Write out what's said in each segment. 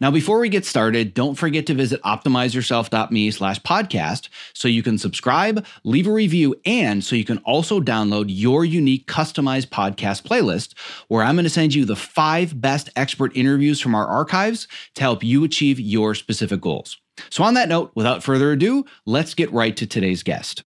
Now, before we get started, don't forget to visit optimizeyourself.me slash podcast so you can subscribe, leave a review, and so you can also download your unique customized podcast playlist where I'm going to send you the five best expert interviews from our archives to help you achieve your specific goals. So, on that note, without further ado, let's get right to today's guest.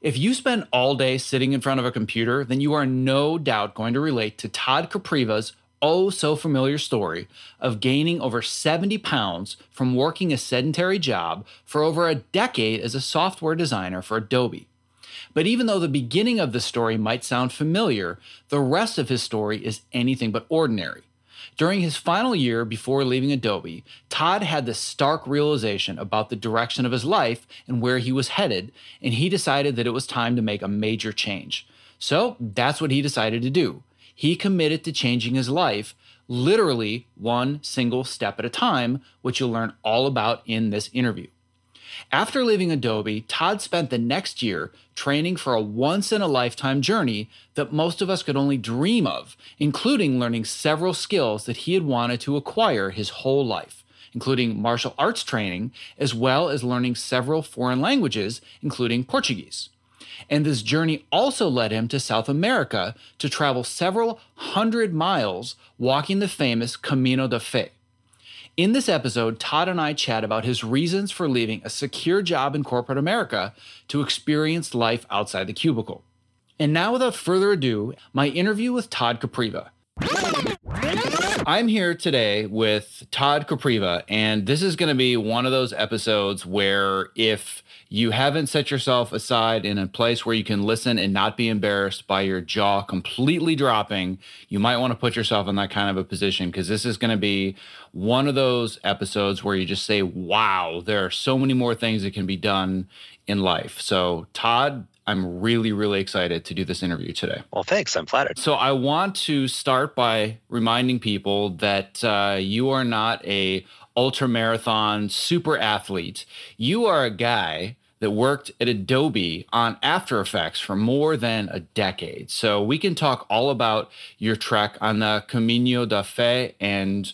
If you spend all day sitting in front of a computer, then you are no doubt going to relate to Todd Kopriva's oh so familiar story of gaining over 70 pounds from working a sedentary job for over a decade as a software designer for Adobe. But even though the beginning of the story might sound familiar, the rest of his story is anything but ordinary. During his final year before leaving Adobe, Todd had the stark realization about the direction of his life and where he was headed, and he decided that it was time to make a major change. So that's what he decided to do he committed to changing his life literally one single step at a time, which you'll learn all about in this interview. After leaving Adobe, Todd spent the next year training for a once in a lifetime journey that most of us could only dream of, including learning several skills that he had wanted to acquire his whole life, including martial arts training, as well as learning several foreign languages, including Portuguese. And this journey also led him to South America to travel several hundred miles walking the famous Camino de Fe. In this episode, Todd and I chat about his reasons for leaving a secure job in corporate America to experience life outside the cubicle. And now, without further ado, my interview with Todd Kopriva. I'm here today with Todd Kopriva, and this is going to be one of those episodes where if you haven't set yourself aside in a place where you can listen and not be embarrassed by your jaw completely dropping, you might want to put yourself in that kind of a position because this is going to be one of those episodes where you just say, wow, there are so many more things that can be done in life. So, Todd, I'm really, really excited to do this interview today. Well, thanks. I'm flattered. So, I want to start by reminding people that uh, you are not a ultra marathon super athlete. You are a guy that worked at Adobe on After Effects for more than a decade. So we can talk all about your trek on the Camino de Fe and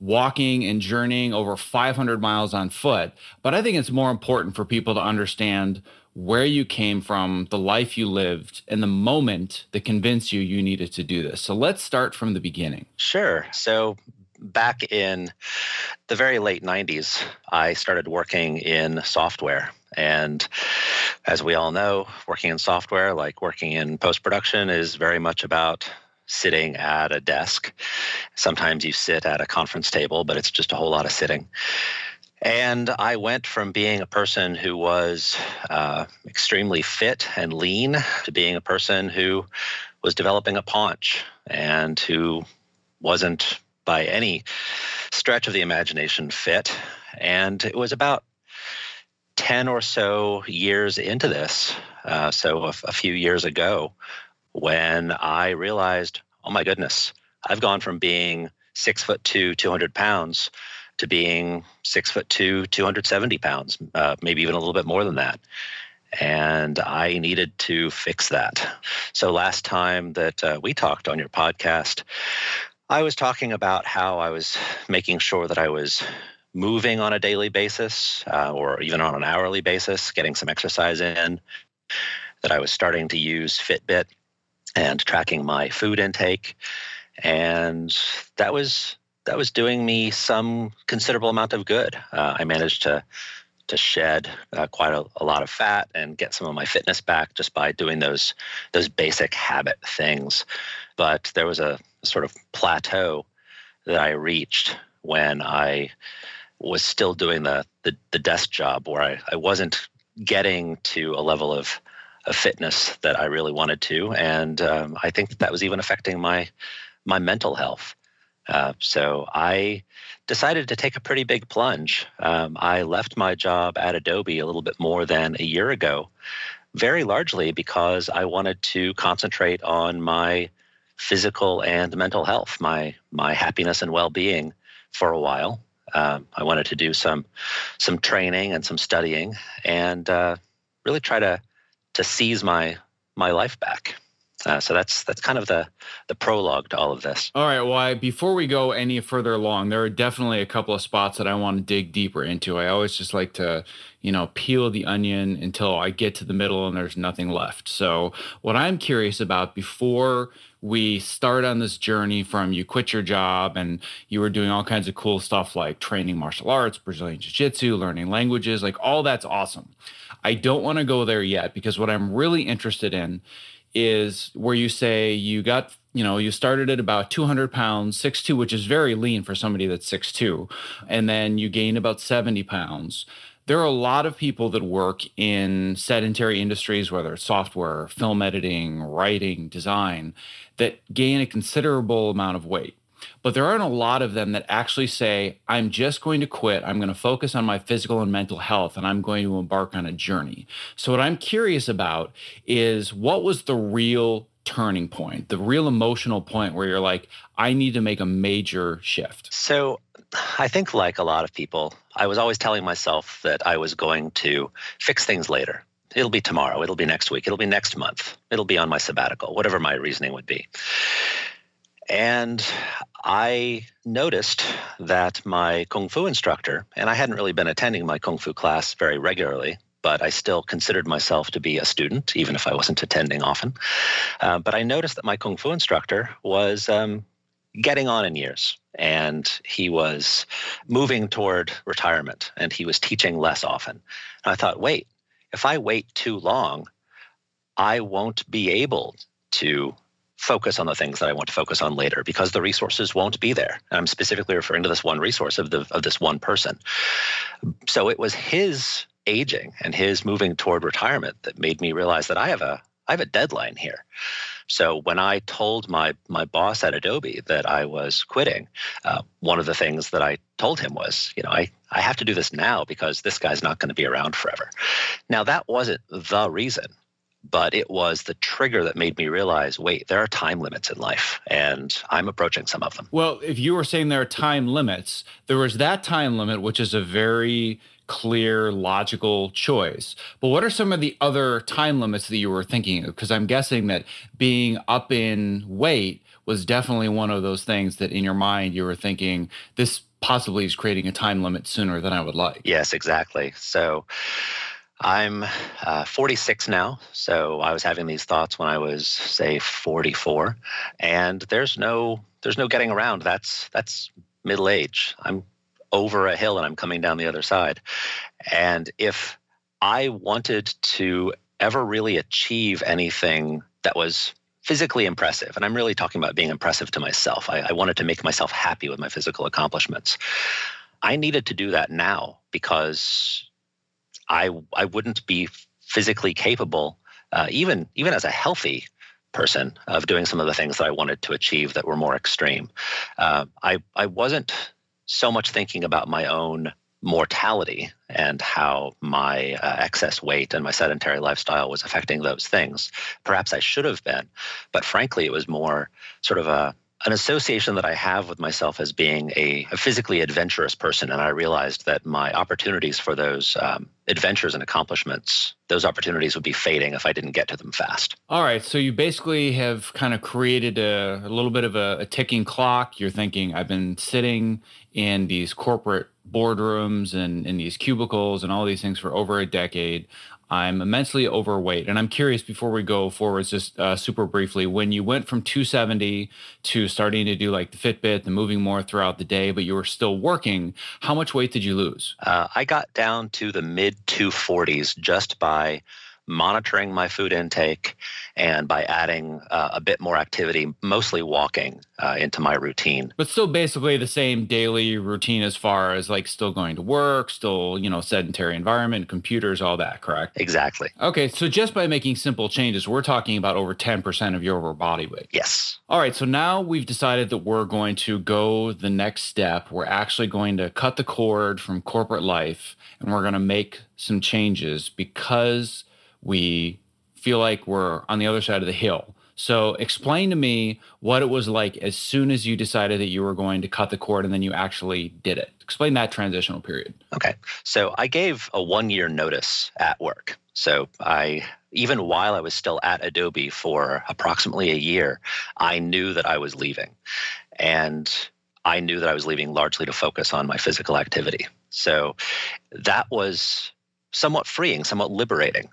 walking and journeying over 500 miles on foot. But I think it's more important for people to understand where you came from, the life you lived, and the moment that convinced you you needed to do this. So let's start from the beginning. Sure. So back in the very late 90s, I started working in software. And as we all know, working in software, like working in post production, is very much about sitting at a desk. Sometimes you sit at a conference table, but it's just a whole lot of sitting. And I went from being a person who was uh, extremely fit and lean to being a person who was developing a paunch and who wasn't by any stretch of the imagination fit. And it was about 10 or so years into this, uh, so a, a few years ago, when I realized, oh my goodness, I've gone from being six foot two, 200 pounds, to being six foot two, 270 pounds, uh, maybe even a little bit more than that. And I needed to fix that. So last time that uh, we talked on your podcast, I was talking about how I was making sure that I was moving on a daily basis uh, or even on an hourly basis, getting some exercise in, that I was starting to use Fitbit and tracking my food intake. And that was that was doing me some considerable amount of good. Uh, I managed to to shed uh, quite a, a, lot of fat and get some of my fitness back just by doing those those basic habit things. But there was a, a sort of plateau that I reached when I was still doing the the, the desk job where I, I wasn't getting to a level of of fitness that I really wanted to, and um, I think that, that was even affecting my my mental health. Uh, so I decided to take a pretty big plunge. Um, I left my job at Adobe a little bit more than a year ago, very largely because I wanted to concentrate on my physical and mental health, my my happiness and well being for a while. Um, I wanted to do some some training and some studying, and uh, really try to to seize my my life back. Uh, so that's that's kind of the the prologue to all of this. All right. Well, I, before we go any further along, there are definitely a couple of spots that I want to dig deeper into. I always just like to, you know, peel the onion until I get to the middle and there's nothing left. So, what I'm curious about before we start on this journey from you quit your job and you were doing all kinds of cool stuff like training martial arts, Brazilian Jiu Jitsu, learning languages, like all that's awesome. I don't want to go there yet because what I'm really interested in is where you say you got you know you started at about 200 pounds 6'2 which is very lean for somebody that's 6'2 and then you gain about 70 pounds. There are a lot of people that work in sedentary industries whether it's software film editing writing design that gain a considerable amount of weight but there aren't a lot of them that actually say, I'm just going to quit. I'm going to focus on my physical and mental health, and I'm going to embark on a journey. So, what I'm curious about is what was the real turning point, the real emotional point where you're like, I need to make a major shift? So, I think, like a lot of people, I was always telling myself that I was going to fix things later. It'll be tomorrow. It'll be next week. It'll be next month. It'll be on my sabbatical, whatever my reasoning would be. And I noticed that my Kung Fu instructor, and I hadn't really been attending my Kung Fu class very regularly, but I still considered myself to be a student, even if I wasn't attending often. Uh, but I noticed that my Kung Fu instructor was um, getting on in years and he was moving toward retirement and he was teaching less often. And I thought, wait, if I wait too long, I won't be able to focus on the things that I want to focus on later because the resources won't be there. And I'm specifically referring to this one resource of the of this one person. So it was his aging and his moving toward retirement that made me realize that I have a I have a deadline here. So when I told my my boss at Adobe that I was quitting, uh, one of the things that I told him was, you know, I I have to do this now because this guy's not going to be around forever. Now that wasn't the reason but it was the trigger that made me realize wait there are time limits in life and i'm approaching some of them. Well if you were saying there are time limits there was that time limit which is a very clear logical choice. But what are some of the other time limits that you were thinking of? Because i'm guessing that being up in weight was definitely one of those things that in your mind you were thinking this possibly is creating a time limit sooner than i would like. Yes exactly. So I'm uh, 46 now, so I was having these thoughts when I was, say, 44, and there's no there's no getting around. That's that's middle age. I'm over a hill and I'm coming down the other side. And if I wanted to ever really achieve anything that was physically impressive, and I'm really talking about being impressive to myself, I, I wanted to make myself happy with my physical accomplishments. I needed to do that now because I I wouldn't be physically capable, uh, even even as a healthy person, of doing some of the things that I wanted to achieve that were more extreme. Uh, I I wasn't so much thinking about my own mortality and how my uh, excess weight and my sedentary lifestyle was affecting those things. Perhaps I should have been, but frankly, it was more sort of a an association that I have with myself as being a, a, physically adventurous person. And I realized that my opportunities for those um, adventures and accomplishments, those opportunities would be fading if I didn't get to them fast. All right. So you basically have kind of created a, a little bit of a, a ticking clock. You're thinking, I've been sitting in these corporate boardrooms and in these cubicles and all these things for over a decade. I'm immensely overweight. And I'm curious before we go forwards, just uh, super briefly, when you went from 270 to starting to do like the Fitbit, the moving more throughout the day, but you were still working, how much weight did you lose? Uh, I got down to the mid 240s just by monitoring my food intake and by adding uh, a bit more activity, mostly walking, uh, into my routine. But still, basically the same daily routine as far as like still going to work, still, you know, sedentary environment, computers, all that, correct? Exactly. Okay. So just by making simple changes, we're talking about over 10% of your overall body weight. Yes. All right. So now we've decided that we're going to go the next step. We're actually going to cut the cord from corporate life and we're going to make some changes because we feel like we're on the other side of the hill. So explain to me what it was like as soon as you decided that you were going to cut the cord and then you actually did it. Explain that transitional period. Okay. So I gave a one year notice at work. So I even while I was still at Adobe for approximately a year, I knew that I was leaving. And I knew that I was leaving largely to focus on my physical activity. So that was somewhat freeing, somewhat liberating.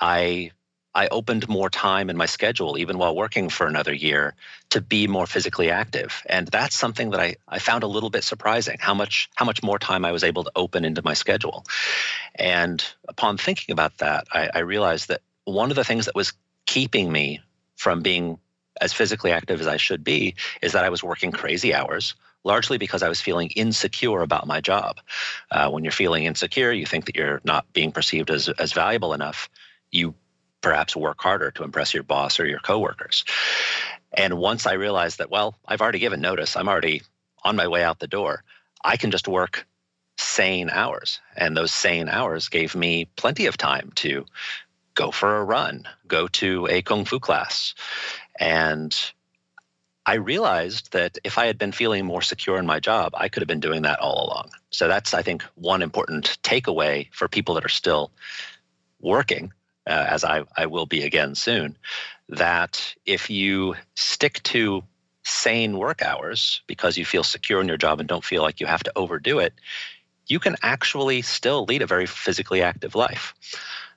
I I opened more time in my schedule, even while working for another year, to be more physically active. And that's something that I, I found a little bit surprising, how much how much more time I was able to open into my schedule. And upon thinking about that, I, I realized that one of the things that was keeping me from being as physically active as I should be is that I was working crazy hours largely because I was feeling insecure about my job. Uh, when you're feeling insecure, you think that you're not being perceived as, as valuable enough. You perhaps work harder to impress your boss or your coworkers. And once I realized that, well, I've already given notice, I'm already on my way out the door, I can just work sane hours. And those sane hours gave me plenty of time to go for a run, go to a kung fu class, and I realized that if I had been feeling more secure in my job, I could have been doing that all along. So that's, I think, one important takeaway for people that are still working, uh, as I, I will be again soon, that if you stick to sane work hours because you feel secure in your job and don't feel like you have to overdo it, you can actually still lead a very physically active life.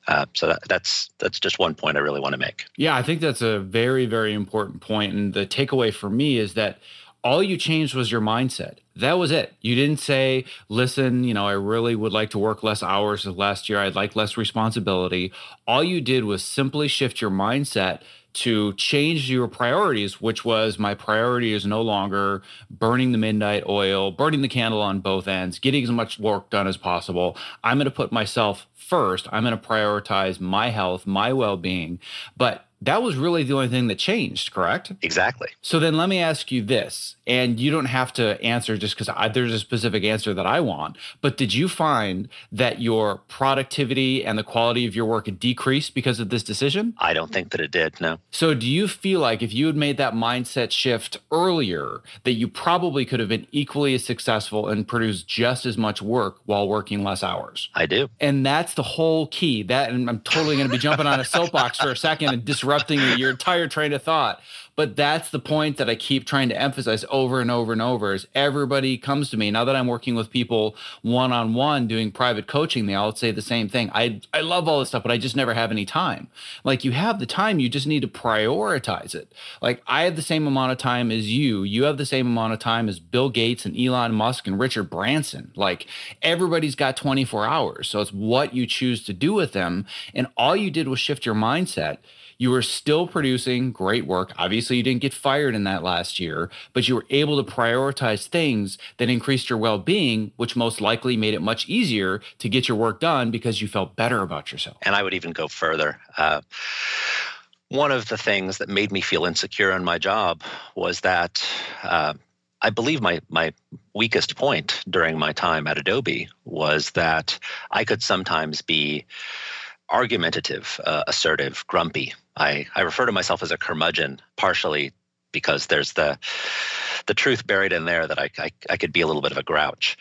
Uh, so that, that's that's just one point I really want to make. Yeah, I think that's a very very important point, and the takeaway for me is that all you changed was your mindset. That was it. You didn't say, listen, you know, I really would like to work less hours than last year. I'd like less responsibility. All you did was simply shift your mindset to change your priorities, which was my priority is no longer burning the midnight oil, burning the candle on both ends, getting as much work done as possible. I'm going to put myself first. I'm going to prioritize my health, my well being. But that was really the only thing that changed, correct? Exactly. So then let me ask you this, and you don't have to answer just because there's a specific answer that I want, but did you find that your productivity and the quality of your work decreased because of this decision? I don't think that it did, no. So do you feel like if you had made that mindset shift earlier, that you probably could have been equally as successful and produced just as much work while working less hours? I do. And that's the whole key. That, and I'm totally going to be jumping on a soapbox for a second and disrupting your entire train of thought. But that's the point that I keep trying to emphasize over and over and over is everybody comes to me. Now that I'm working with people one on one doing private coaching, they all say the same thing. I I love all this stuff, but I just never have any time. Like you have the time, you just need to prioritize it. Like I have the same amount of time as you. You have the same amount of time as Bill Gates and Elon Musk and Richard Branson. Like everybody's got 24 hours. So it's what you choose to do with them. And all you did was shift your mindset you were still producing great work. Obviously, you didn't get fired in that last year, but you were able to prioritize things that increased your well being, which most likely made it much easier to get your work done because you felt better about yourself. And I would even go further. Uh, one of the things that made me feel insecure in my job was that uh, I believe my my weakest point during my time at Adobe was that I could sometimes be argumentative, uh, assertive, grumpy. I, I refer to myself as a curmudgeon, partially because there's the the truth buried in there that I, I, I could be a little bit of a grouch.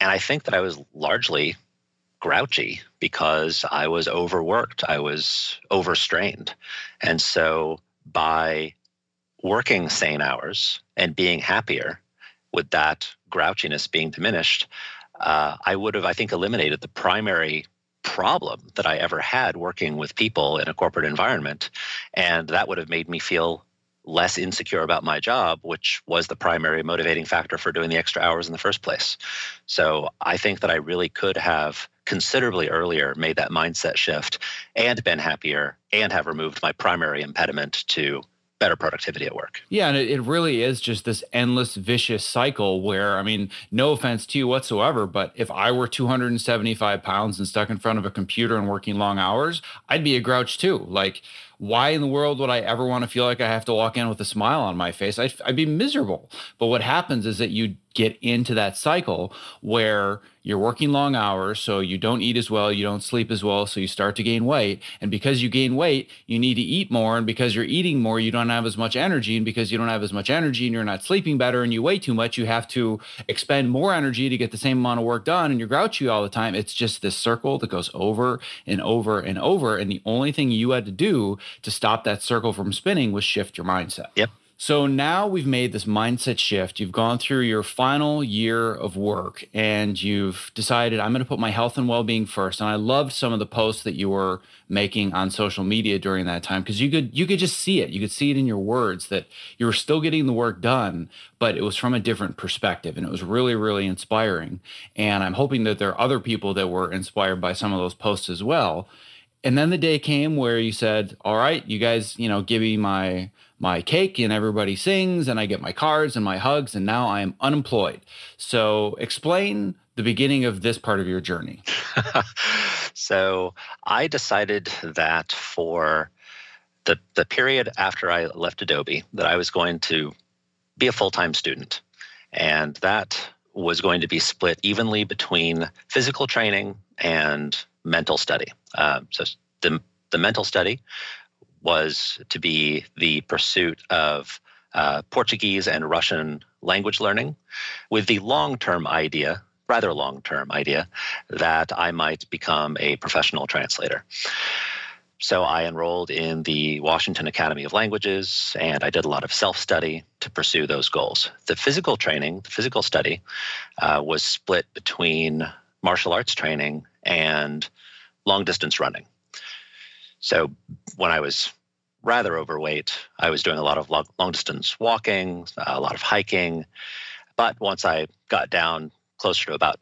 And I think that I was largely grouchy because I was overworked, I was overstrained. And so by working sane hours and being happier with that grouchiness being diminished, uh, I would have, I think, eliminated the primary problem that I ever had working with people in a corporate environment. And that would have made me feel less insecure about my job, which was the primary motivating factor for doing the extra hours in the first place. So I think that I really could have considerably earlier made that mindset shift and been happier and have removed my primary impediment to better productivity at work. Yeah, and it, it really is just this endless vicious cycle where, I mean, no offense to you whatsoever, but if I were 275 pounds and stuck in front of a computer and working long hours, I'd be a grouch too. Like, why in the world would I ever want to feel like I have to walk in with a smile on my face? I'd, I'd be miserable. But what happens is that you get into that cycle where you're working long hours, so you don't eat as well, you don't sleep as well, so you start to gain weight. And because you gain weight, you need to eat more. And because you're eating more, you don't have as much energy. And because you don't have as much energy and you're not sleeping better and you weigh too much, you have to expend more energy to get the same amount of work done. And you're grouchy all the time. It's just this circle that goes over and over and over. And the only thing you had to do to stop that circle from spinning was shift your mindset. Yep. So now we've made this mindset shift. You've gone through your final year of work and you've decided I'm going to put my health and well-being first. And I loved some of the posts that you were making on social media during that time because you could you could just see it. You could see it in your words that you were still getting the work done, but it was from a different perspective and it was really really inspiring. And I'm hoping that there are other people that were inspired by some of those posts as well. And then the day came where you said, "All right, you guys, you know, give me my my cake and everybody sings and I get my cards and my hugs and now I am unemployed. So explain the beginning of this part of your journey. so I decided that for the the period after I left Adobe that I was going to be a full-time student. And that was going to be split evenly between physical training and mental study. Uh, so the the mental study was to be the pursuit of uh, Portuguese and Russian language learning with the long term idea, rather long term idea, that I might become a professional translator. So I enrolled in the Washington Academy of Languages and I did a lot of self study to pursue those goals. The physical training, the physical study, uh, was split between martial arts training and long distance running. So when I was rather overweight, I was doing a lot of long, long distance walking, a lot of hiking. But once I got down closer to about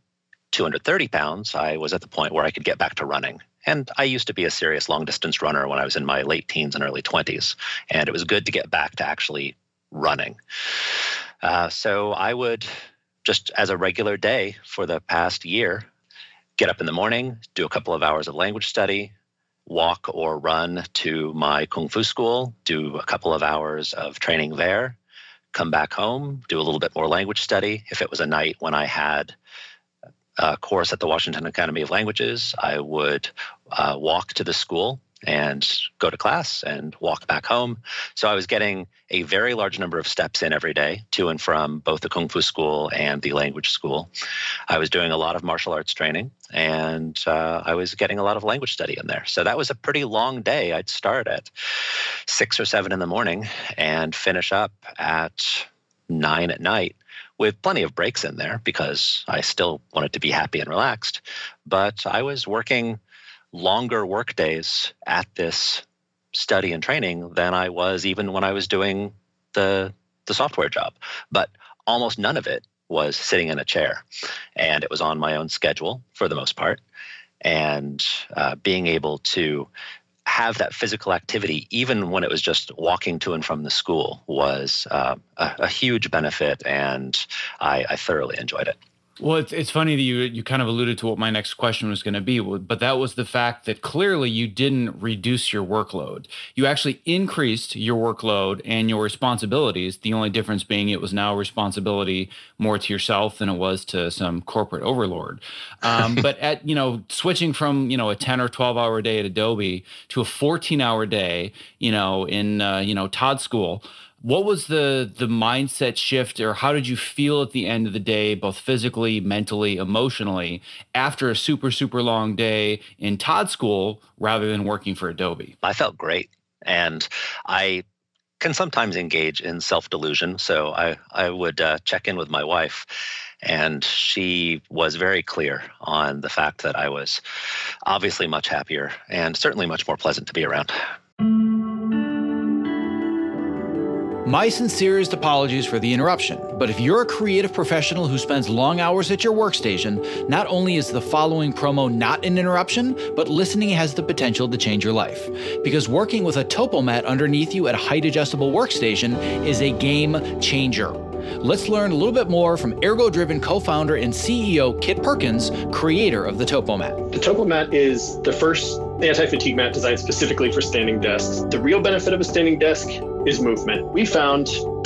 230 pounds, I was at the point where I could get back to running. And I used to be a serious long distance runner when I was in my late teens and early 20s. And it was good to get back to actually running. Uh, so I would just as a regular day for the past year get up in the morning, do a couple of hours of language study, walk or run to my Kung Fu school, do a couple of hours of training there, come back home, do a little bit more language study. If it was a night when I had a course at the Washington Academy of Languages, I would uh, walk to the school and go to class and walk back home. So I was getting a very large number of steps in every day to and from both the Kung Fu school and the language school. I was doing a lot of martial arts training and uh, I was getting a lot of language study in there. So that was a pretty long day. I'd start at six or seven in the morning and finish up at nine at night with plenty of breaks in there because I still wanted to be happy and relaxed. But I was working longer work days at this study and training than I was even when I was doing the the software job. But almost none of it was sitting in a chair, and it was on my own schedule for the most part. And uh, being able to have that physical activity, even when it was just walking to and from the school, was uh, a, a, huge benefit, and I, I thoroughly enjoyed it. Well, it's, it's funny that you you kind of alluded to what my next question was going to be, but that was the fact that clearly you didn't reduce your workload. You actually increased your workload and your responsibilities. The only difference being it was now responsibility more to yourself than it was to some corporate overlord. Um, but at you know switching from you know a ten or twelve hour day at Adobe to a fourteen hour day, you know in uh, you know Todd School What was the the mindset shift or how did you feel at the end of the day both physically, mentally, emotionally after a super super long day in Todd school rather than working for Adobe? I felt great and I can sometimes engage in self delusion. So I, I would uh, check in with my wife, and she was very clear on the fact that I was obviously much happier and certainly much more pleasant to be around. My sincerest apologies for the interruption, but if you're a creative professional who spends long hours at your workstation, not only is the following promo not an interruption, but listening has the potential to change your life. Because working with a Topomat underneath you at a height adjustable workstation is a game changer. Let's learn a little bit more from Ergodriven co founder and CEO Kit Perkins, creator of the Topomat. The Topomat is the first anti fatigue mat designed specifically for standing desks. The real benefit of a standing desk is movement. We found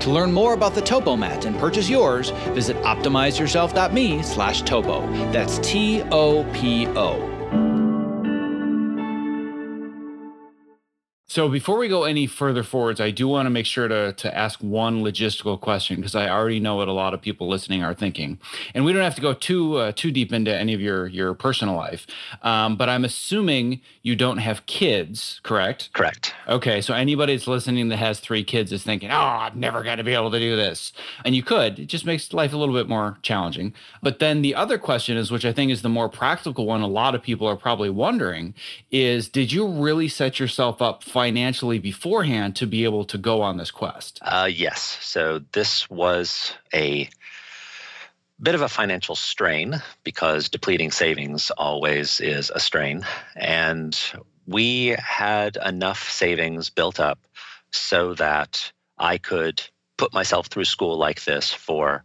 To learn more about the Topo Mat and purchase yours, visit optimizeyourself.me slash topo. That's T-O-P-O. So before we go any further forwards, I do want to make sure to, to ask one logistical question because I already know what a lot of people listening are thinking, and we don't have to go too uh, too deep into any of your your personal life. Um, but I'm assuming you don't have kids, correct? Correct. Okay, so anybody that's listening that has three kids is thinking, "Oh, I'm never going to be able to do this," and you could. It just makes life a little bit more challenging. But then the other question is, which I think is the more practical one, a lot of people are probably wondering, is did you really set yourself up? Financially beforehand to be able to go on this quest? Uh, yes. So this was a bit of a financial strain because depleting savings always is a strain. And we had enough savings built up so that I could put myself through school like this for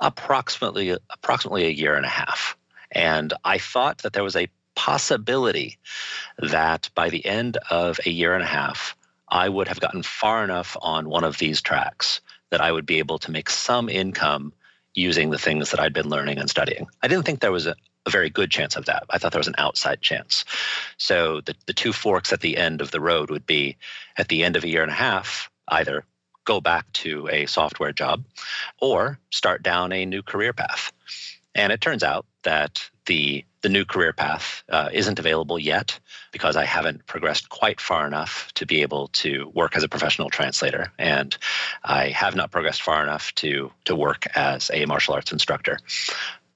approximately approximately a year and a half. And I thought that there was a possibility that by the end of a year and a half, I would have gotten far enough on one of these tracks that I would be able to make some income using the things that I'd been learning and studying. I didn't think there was a, a very good chance of that. I thought there was an outside chance. So the, the two forks at the end of the road would be at the end of a year and a half, either go back to a software job or start down a new career path. And it turns out that the the new career path uh, isn't available yet because I haven't progressed quite far enough to be able to work as a professional translator, and I have not progressed far enough to to work as a martial arts instructor.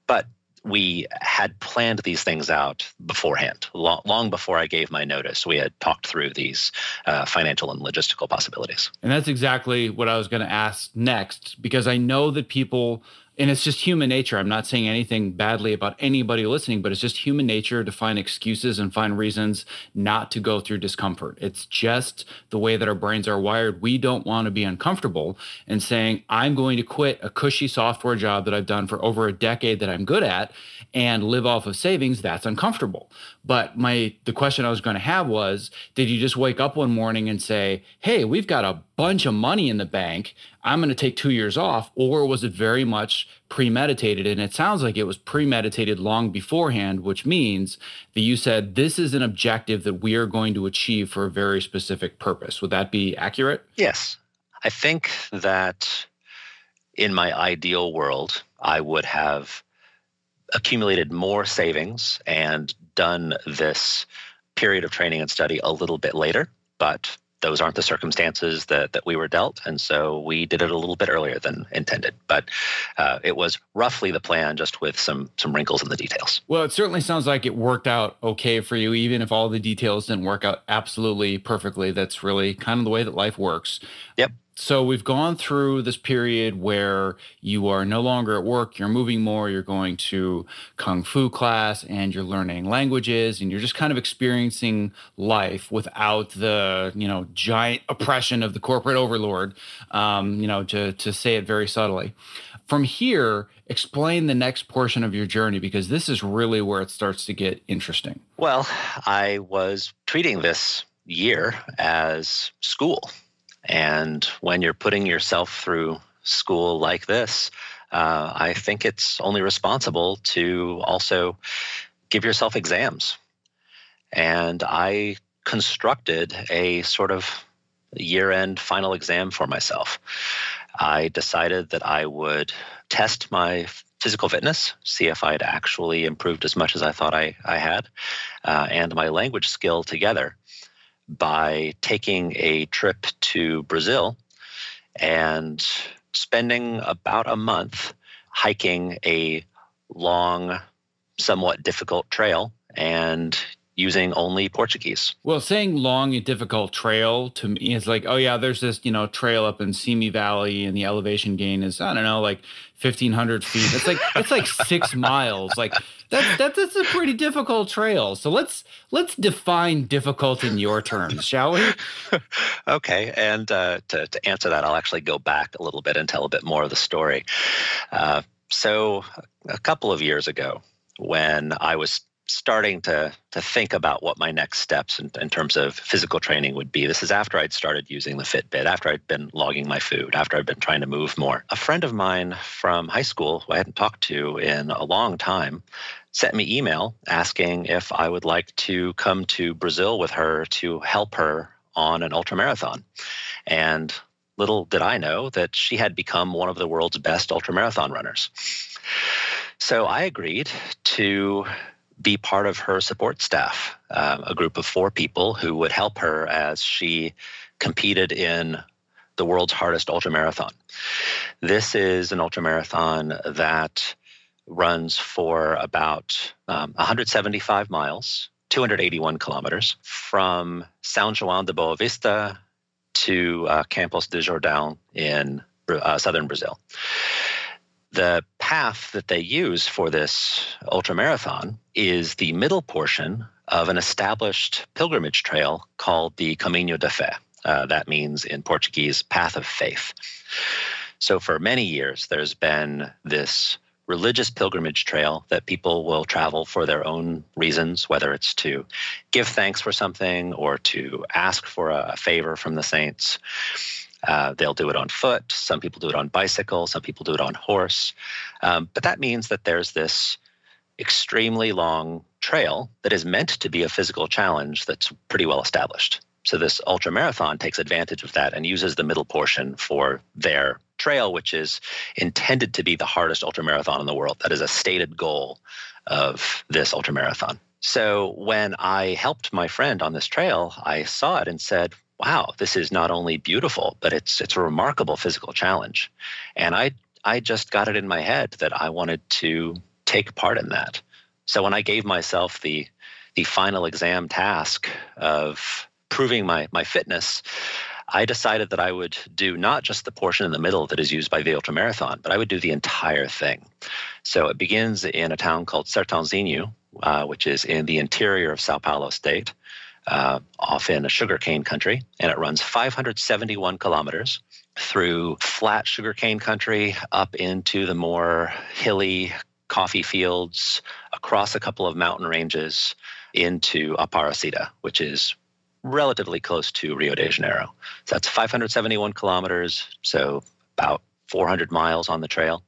But we had planned these things out beforehand, long, long before I gave my notice. We had talked through these uh, financial and logistical possibilities. And that's exactly what I was going to ask next, because I know that people and it's just human nature. I'm not saying anything badly about anybody listening, but it's just human nature to find excuses and find reasons not to go through discomfort. It's just the way that our brains are wired. We don't want to be uncomfortable and saying, I'm going to quit a cushy software job that I've done for over a decade that I'm good at and live off of savings. That's uncomfortable. But my the question I was going to have was, did you just wake up one morning and say, "Hey, we've got a bunch of money in the bank. I'm going to take 2 years off," or was it very much premeditated. And it sounds like it was premeditated long beforehand, which means that you said this is an objective that we are going to achieve for a very specific purpose. Would that be accurate? Yes. I think that in my ideal world, I would have accumulated more savings and done this period of training and study a little bit later. But those aren't the circumstances that, that we were dealt. And so we did it a little bit earlier than intended. But uh, it was roughly the plan, just with some some wrinkles in the details. Well, it certainly sounds like it worked out okay for you, even if all the details didn't work out absolutely perfectly. That's really kind of the way that life works. Yep. So we've gone through this period where you are no longer at work, you're moving more, you're going to kung fu class and you're learning languages and you're just kind of experiencing life without the, you know, giant oppression of the corporate overlord, um, you know, to, to say it very subtly. From here, explain the next portion of your journey because this is really where it starts to get interesting. Well, I was treating this year as school and when you're putting yourself through school like this, uh, I think it's only responsible to also give yourself exams. And I constructed a sort of year end final exam for myself. I decided that I would test my physical fitness, see if I had actually improved as much as I thought I, I had, uh, and my language skill together by taking a trip to Brazil and spending about a month hiking a long, somewhat difficult trail and using only Portuguese. Well, saying long and difficult trail to me is like, oh yeah, there's this, you know, trail up in Simi Valley and the elevation gain is, I don't know, like 1500 feet. It's like, it's like six miles. Like that's, that's, a pretty difficult trail. So let's, let's define difficult in your terms, shall we? okay. And uh, to, to answer that, I'll actually go back a little bit and tell a bit more of the story. Uh, so a couple of years ago, when I was starting to to think about what my next steps in, in, terms of physical training would be. This is after I'd started using the Fitbit, after I'd been logging my food, after I'd been trying to move more. A friend of mine from high school, who I hadn't talked to in a long time, sent me email asking if I would like to come to Brazil with her to help her on an ultra marathon. And little did I know that she had become one of the world's best ultra marathon runners. So I agreed to be part of her support staff, uh, a group of four people who would help her as she competed in the world's hardest ultramarathon. This is an ultramarathon that runs for about um, 175 miles, 281 kilometers, from São João da Boa Vista to uh, Campos do Jordão in uh, southern Brazil. The path that they use for this ultramarathon is the middle portion of an established pilgrimage trail called the Caminho da Fé. Uh, that means in Portuguese, path of faith. So, for many years, there's been this religious pilgrimage trail that people will travel for their own reasons, whether it's to give thanks for something or to ask for a favor from the saints. Uh, they'll do it on foot. Some people do it on bicycle. Some people do it on horse. Um, but that means that there's this extremely long trail that is meant to be a physical challenge that's pretty well established. So this ultra marathon takes advantage of that and uses the middle portion for their trail, which is intended to be the hardest ultra marathon in the world. That is a stated goal of this ultra marathon. So when I helped my friend on this trail, I saw it and said, wow, this is not only beautiful, but it's it's a remarkable physical challenge. And I I just got it in my head that I wanted to take part in that. So when I gave myself the the final exam task of proving my my fitness, I decided that I would do not just the portion in the middle that is used by the ultramarathon, but I would do the entire thing. So it begins in a town called Sertãozinho, uh, which is in the interior of Sao Paulo state uh, off in a sugarcane country, and it runs 571 kilometers through flat sugarcane country up into the more hilly coffee fields, across a couple of mountain ranges into Aparecida, which is relatively close to Rio de Janeiro. So that's 571 kilometers, so about 400 miles on the trail.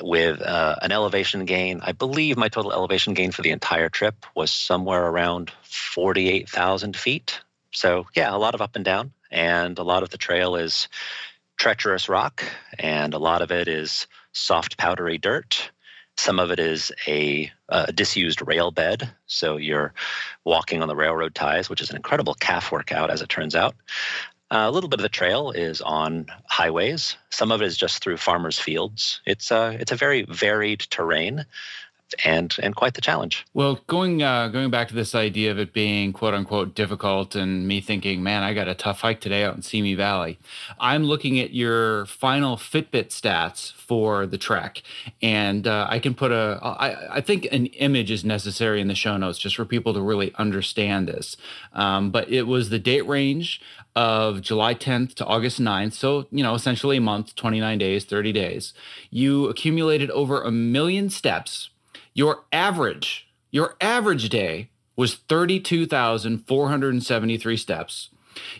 With uh, an elevation gain. I believe my total elevation gain for the entire trip was somewhere around 48,000 feet. So, yeah, a lot of up and down. And a lot of the trail is treacherous rock, and a lot of it is soft, powdery dirt. Some of it is a, a, disused rail bed. So you're walking on the railroad ties, which is an incredible calf workout, as it turns out. A little bit of the trail is on highways. Some of it is just through farmers' fields. It's a, uh, it's a very varied terrain and and quite the challenge. Well, going uh, going back to this idea of it being quote unquote difficult, and me thinking, man, I got a tough hike today out in Simi Valley. I'm looking at your final Fitbit stats for the trek, and uh, I can put a. I, I think an image is necessary in the show notes just for people to really understand this. Um, but it was the date range of July 10th to August 9th. So, you know, essentially a month, 29 days, 30 days. You accumulated over a million steps your average, your average day was 32,473 steps.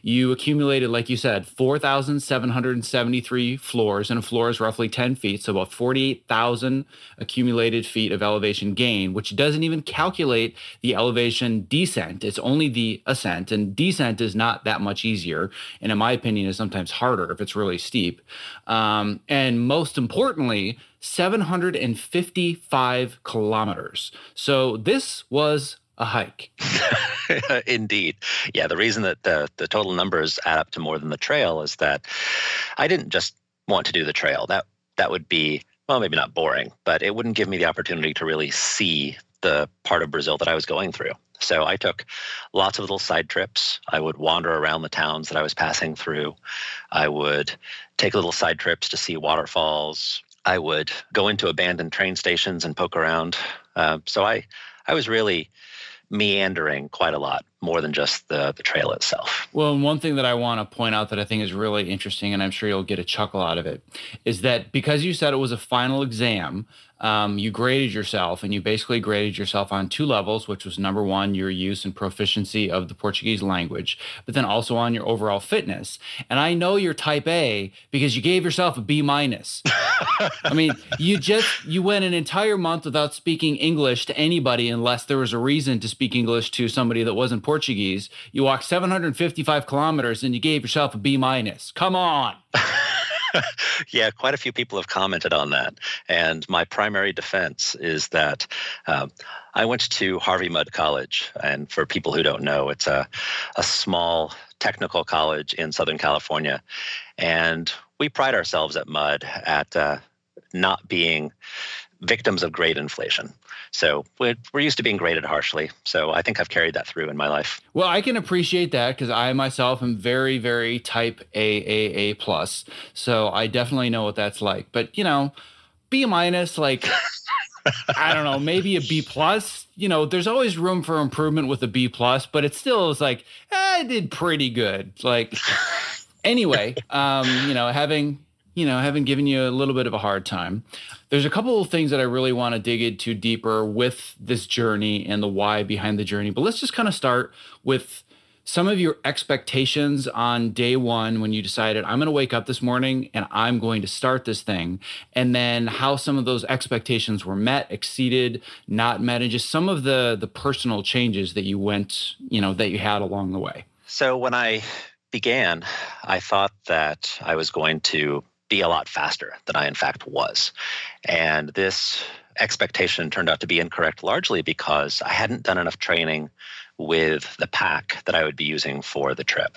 You accumulated, like you said, 4,773 floors, and a floor is roughly 10 feet, so about 48,000 accumulated feet of elevation gain, which doesn't even calculate the elevation descent. It's only the ascent, and descent is not that much easier, and in my opinion, is sometimes harder if it's really steep. Um, and most importantly, 755 kilometers. So this was a hike. Indeed. Yeah, the reason that the, the total numbers add up to more than the trail is that I didn't just want to do the trail. That that would be well, maybe not boring, but it wouldn't give me the opportunity to really see the part of Brazil that I was going through. So I took lots of little side trips. I would wander around the towns that I was passing through. I would take little side trips to see waterfalls, I would go into abandoned train stations and poke around. Uh, so I, I was really meandering quite a lot more than just the, the trail itself. Well, one thing that I want to point out that I think is really interesting, and I'm sure you'll get a chuckle out of it, is that because you said it was a final exam, um, you graded yourself and you basically graded yourself on two levels, which was number one, your use and proficiency of the Portuguese language, but then also on your overall fitness. And I know you're type A because you gave yourself a B minus. I mean, you just you went an entire month without speaking English to anybody unless there was a reason to speak English to somebody that wasn't Portuguese. You walked 755 kilometers and you gave yourself a B minus. Come on. yeah, quite a few people have commented on that. And my primary defense is that um, I went to Harvey Mudd College. And for people who don't know, it's a, a small technical college in Southern California. And we pride ourselves at Mudd at uh, not being victims of grade inflation. So we're, we're used to being graded harshly. So I think I've carried that through in my life. Well, I can appreciate that because I myself am very, very type AAA plus. So I definitely know what that's like. But you know, B minus, like I don't know, maybe a B plus. You know, there's always room for improvement with a B plus, but it still is like eh, I did pretty good. Like anyway, um, you know, having you know, having given you a little bit of a hard time. There's a couple of things that I really want to dig into deeper with this journey and the why behind the journey. But let's just kind of start with some of your expectations on day one when you decided, I'm going to wake up this morning and I'm going to start this thing. And then how some of those expectations were met, exceeded, not met, and just some of the the personal changes that you went, you know, that you had along the way. So when I began, I thought that I was going to be a lot faster than I, in fact, was. And this expectation turned out to be incorrect largely because I hadn't done enough training with the pack that I would be using for the trip.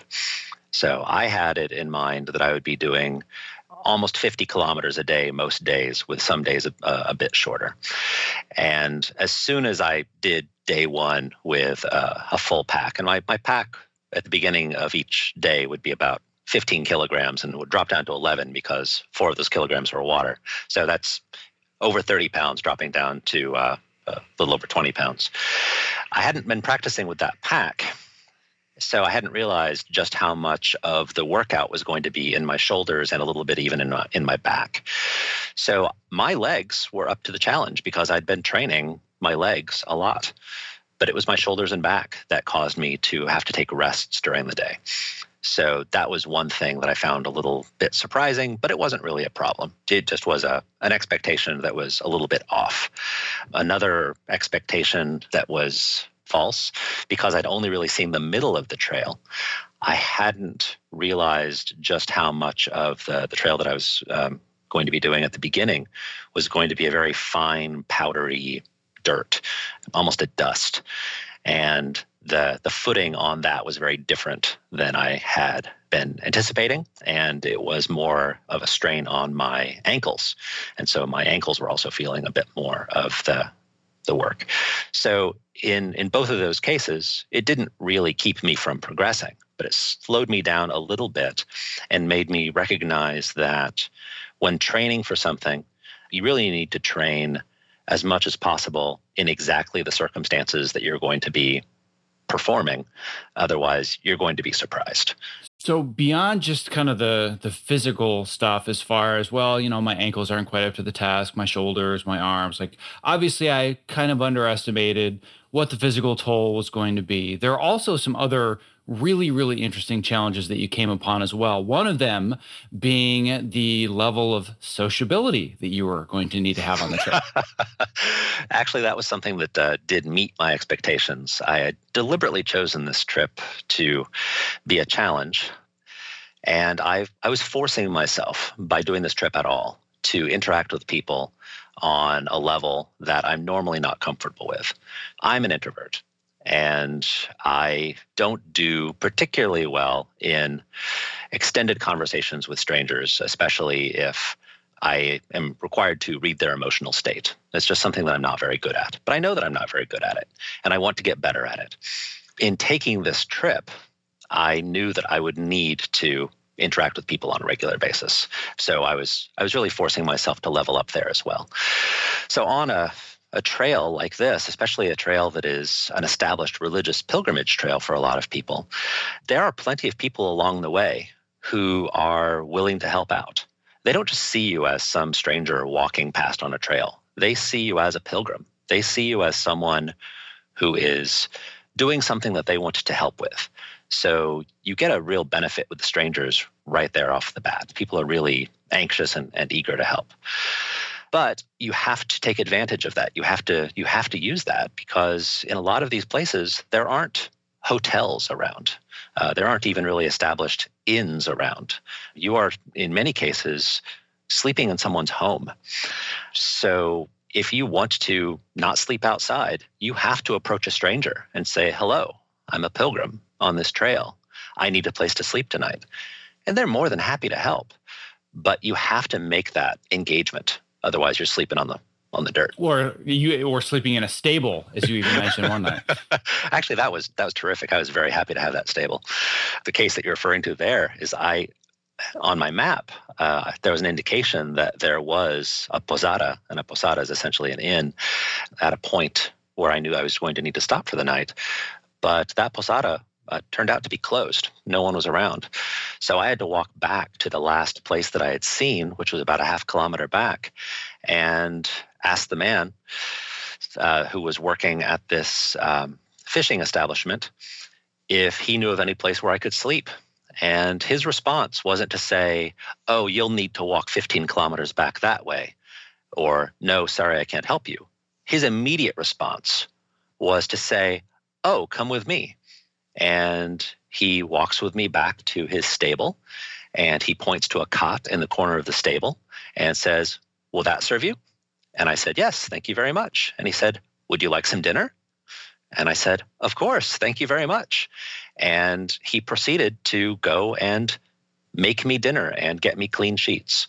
So I had it in mind that I would be doing almost 50 kilometers a day most days, with some days a, a bit shorter. And as soon as I did day one with uh, a full pack, and my, my pack at the beginning of each day would be about 15 kilograms and would drop down to 11 because four of those kilograms were water. So that's over 30 pounds dropping down to uh, a little over 20 pounds. I hadn't been practicing with that pack. So I hadn't realized just how much of the workout was going to be in my shoulders and a little bit even in my, in my back. So my legs were up to the challenge because I'd been training my legs a lot. But it was my shoulders and back that caused me to have to take rests during the day. So that was one thing that I found a little bit surprising, but it wasn't really a problem. It just was a an expectation that was a little bit off. Another expectation that was false because I'd only really seen the middle of the trail. I hadn't realized just how much of the, the trail that I was um, going to be doing at the beginning was going to be a very fine, powdery dirt, almost a dust. And the the footing on that was very different than I had been anticipating, and it was more of a strain on my ankles, and so my ankles were also feeling a bit more of the the work. So in in both of those cases, it didn't really keep me from progressing, but it slowed me down a little bit and made me recognize that when training for something, you really need to train as much as possible in exactly the circumstances that you're going to be performing. Otherwise, you're going to be surprised. So beyond just kind of the the physical stuff as far as well, you know, my ankles aren't quite up to the task, my shoulders, my arms, like obviously I kind of underestimated what the physical toll was going to be. There are also some other really, really interesting challenges that you came upon as well. One of them being the level of sociability that you were going to need to have on the trip. Actually, that was something that uh, did meet my expectations. I had deliberately chosen this trip to be a challenge. And I, I was forcing myself by doing this trip at all to interact with people on a level that I'm normally not comfortable with. I'm an introvert. And I don't do particularly well in extended conversations with strangers, especially if I am required to read their emotional state. It's just something that I'm not very good at. But I know that I'm not very good at it, and I want to get better at it. In taking this trip, I knew that I would need to interact with people on a regular basis. So I was I was really forcing myself to level up there as well. So on a a trail like this, especially a trail that is an established religious pilgrimage trail for a lot of people, there are plenty of people along the way who are willing to help out. They don't just see you as some stranger walking past on a trail, they see you as a pilgrim. They see you as someone who is doing something that they want to help with. So you get a real benefit with the strangers right there off the bat. People are really anxious and, and eager to help but you have to take advantage of that. You have to you have to use that because in a lot of these places there aren't hotels around. Uh, there aren't even really established inns around. You are in many cases sleeping in someone's home. So if you want to not sleep outside you have to approach a stranger and say hello i'm a pilgrim on this trail. I need a place to sleep tonight. And they're more than happy to help. But you have to make that engagement Otherwise, you're sleeping on the on the dirt. Or you or sleeping in a stable, as you even mentioned one night. Actually, that was that was terrific. I was very happy to have that stable. The case that you're referring to there is I on my map, uh, there was an indication that there was a pousada, and a pousada is essentially an inn at a point where I knew I was going to need to stop for the night. But that pousada uh, turned out to be closed. No one was around. So I had to walk back to the last place that I had seen, which was about a half kilometer back, and ask the man uh, who was working at this um, fishing establishment if he knew of any place where I could sleep. And his response wasn't to say, Oh, you'll need to walk 15 kilometers back that way, or No, sorry, I can't help you. His immediate response was to say, Oh, come with me. And he walks with me back to his stable and he points to a cot in the corner of the stable and says, Will that serve you? And I said, Yes, thank you very much. And he said, Would you like some dinner? And I said, Of course, thank you very much. And he proceeded to go and make me dinner and get me clean sheets.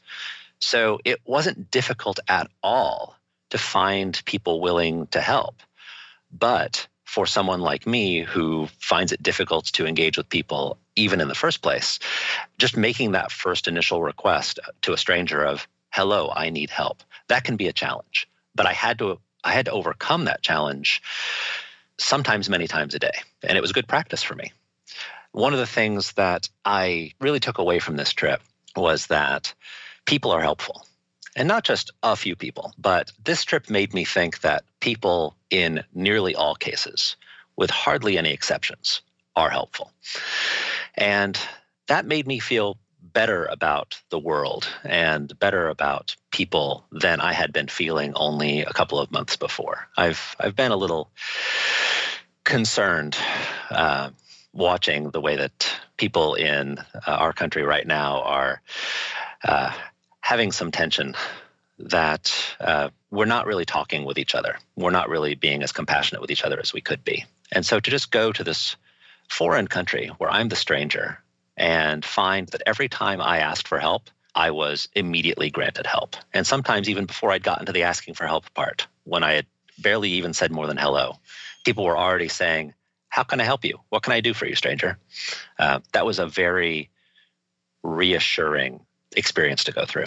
So it wasn't difficult at all to find people willing to help. But for someone like me who finds it difficult to engage with people even in the first place just making that first initial request to a stranger of hello i need help that can be a challenge. But i had to i had to overcome that challenge sometimes many times a day and it was good practice for me. One of the things that i really took away from this trip was that people are helpful and not just a few people, but this trip made me think that people in nearly all cases, with hardly any exceptions, are helpful. And that made me feel better about the world and better about people than I had been feeling only a couple of months before. I've I've been a little concerned uh, watching the way that people in uh, our country right now are uh, having some tension that uh, we're not really talking with each other. We're not really being as compassionate with each other as we could be. And so to just go to this foreign country where I'm the stranger and find that every time I asked for help, I was immediately granted help. And sometimes even before I'd gotten to the asking for help part, when I had barely even said more than hello, people were already saying, How can I help you? What can I do for you, stranger? Uh, that was a very reassuring experience to go through.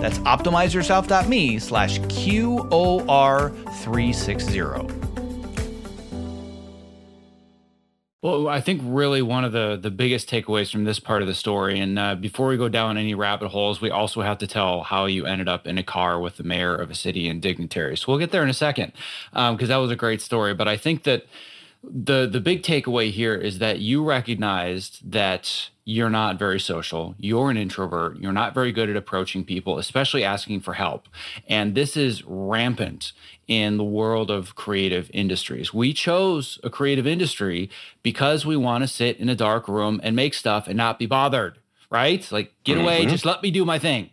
That's optimizeyourself.me slash QOR360. Well, I think really one of the the biggest takeaways from this part of the story, and uh, before we go down any rabbit holes, we also have to tell how you ended up in a car with the mayor of a city and dignitaries. So we'll get there in a second, because um, that was a great story. But I think that the the big takeaway here is that you recognized that you're not very social you're an introvert you're not very good at approaching people especially asking for help. And this is rampant in the world of creative industries. We chose a creative industry because we want to sit in a dark room and make stuff and not be bothered right? Like get mm-hmm. away just let me do my thing.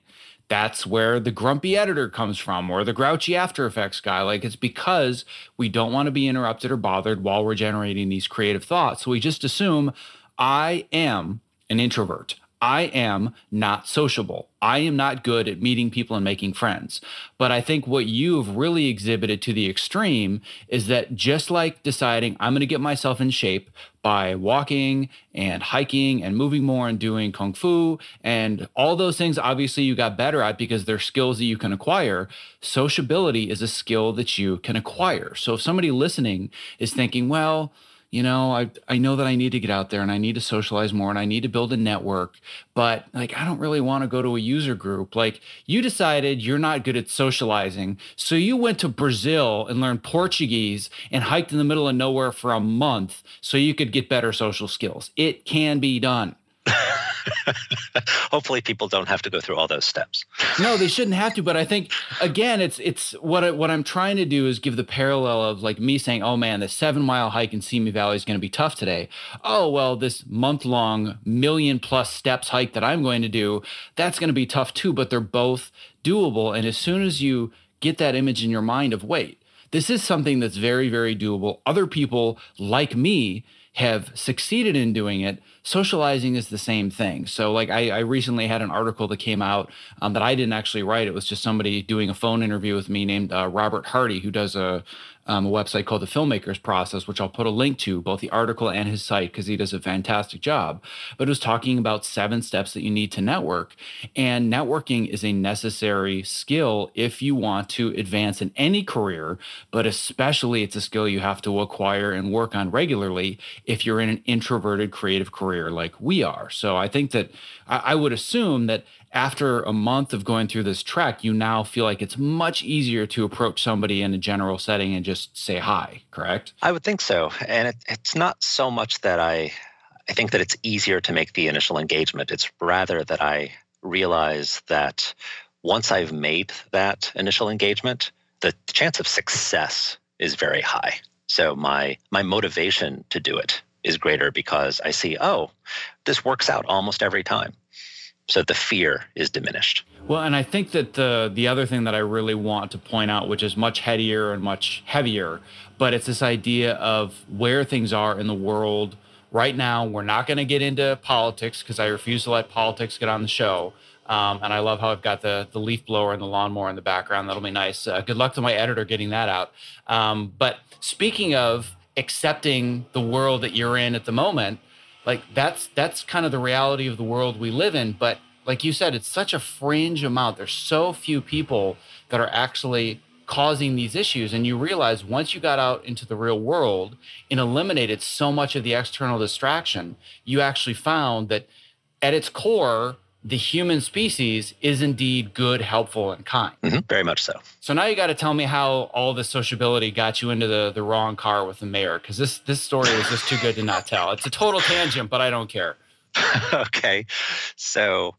That's where the grumpy editor comes from or the grouchy after effects guy. Like it's because we don't want to be interrupted or bothered while we're generating these creative thoughts. So we just assume i am an introvert I am not sociable. I am not good at meeting people and making friends. But I think what you've really exhibited to the extreme is that just like deciding I'm going to get myself in shape by walking and hiking and moving more and doing kung fu and all those things, obviously you got better at because they're skills that you can acquire. Sociability is a skill that you can acquire. So if somebody listening is thinking, well, you know, I I know that I need to get out there and I need to socialize more and I need to build a network, but like I don't really want to go to a user group. Like you decided you're not good at socializing, so you went to Brazil and learned Portuguese and hiked in the middle of nowhere for a month so you could get better social skills. It can be done. Hopefully, people don't have to go through all those steps. No, they shouldn't have to. But I think again, it's it's what I, what I'm trying to do is give the parallel of like me saying, "Oh man, the seven mile hike in Simi Valley is going to be tough today." Oh well, this month long million plus steps hike that I'm going to do, that's going to be tough too. But they're both doable. And as soon as you get that image in your mind of wait, this is something that's very very doable. Other people like me have succeeded in doing it socializing is the same thing. So, like, I, I recently had an article that came out um, that I didn't actually write. It was just somebody doing a phone interview with me named uh, Robert Hardy, who does a, um, a website called The Filmmakers Process, which I'll put a link to, both the article and his site, because he does a fantastic job. But it was talking about seven steps that you need to network. And networking is a necessary skill if you want to advance in any career, but especially it's a skill you have to acquire and work on regularly if you're in an introverted creative career like we are. So I think that I, I would assume that after a month of going through this trek, you now feel like it's much easier to approach somebody in a general setting and just say hi, correct? I would think so. And it, it's not so much that I I think that it's easier to make the initial engagement. It's rather that I realize that once I've made that initial engagement, the chance of success is very high. So my my motivation to do it is greater because I see, oh, this works out almost every time. So the fear is diminished. Well, and I think that the the other thing that I really want to point out, which is much headier and much heavier, but it's this idea of where things are in the world right now. We're not going to get into politics because I refuse to let politics get on the show. Um, and I love how I've got the the leaf blower and the lawnmower in the background. That'll be nice. Uh, good luck to my editor getting that out. Um, but speaking of accepting the world that you're in at the moment, like that's that's kind of the reality of the world we live in. But like you said, it's such a fringe amount. There's so few people that are actually causing these issues. And you realize once you got out into the real world and eliminated so much of the external distraction, you actually found that at its core, the human species is indeed good, helpful, and kind. Mm-hmm, very much so. So now you got to tell me how all this sociability got you into the, the wrong car with the mayor, because this this story is just too good to not tell. It's a total tangent, but I don't care. okay, so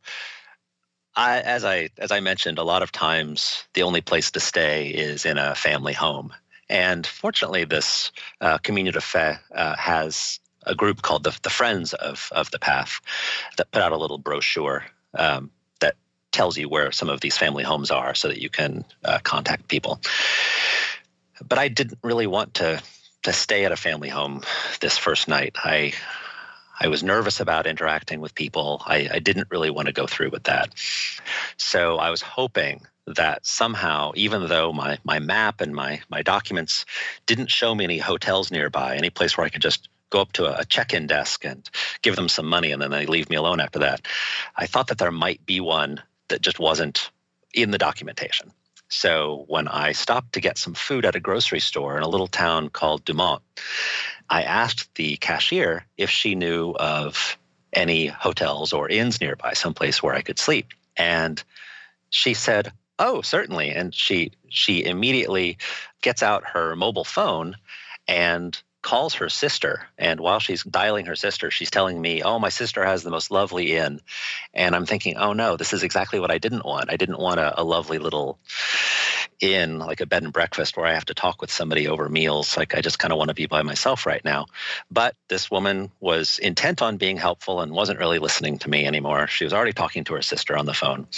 I, as I as I mentioned, a lot of times the only place to stay is in a family home, and fortunately, this uh, Caminho da Fé uh, has a group called the, the Friends of, of the Path that put out a little brochure um, that tells you where some of these family homes are so that you can uh, contact people. But I didn't really want to to stay at a family home this first night. I I was nervous about interacting with people. I, I didn't really want to go through with that. So I was hoping that somehow, even though my my map and my my documents didn't show me any hotels nearby, any place where I could just go up to a check-in desk and give them some money and then they leave me alone after that. I thought that there might be one that just wasn't in the documentation. So when I stopped to get some food at a grocery store in a little town called Dumont, I asked the cashier if she knew of any hotels or inns nearby, someplace where I could sleep. And she said, "Oh, certainly." And she she immediately gets out her mobile phone and calls her sister. And while she's dialing her sister, she's telling me, Oh, my sister has the most lovely inn. And I'm thinking, Oh, no, this is exactly what I didn't want. I didn't want a, a lovely little inn, like a bed and breakfast where I have to talk with somebody over meals. Like, I just kind of want to be by myself right now. But this woman was intent on being helpful and wasn't really listening to me anymore. She was already talking to her sister on the phone.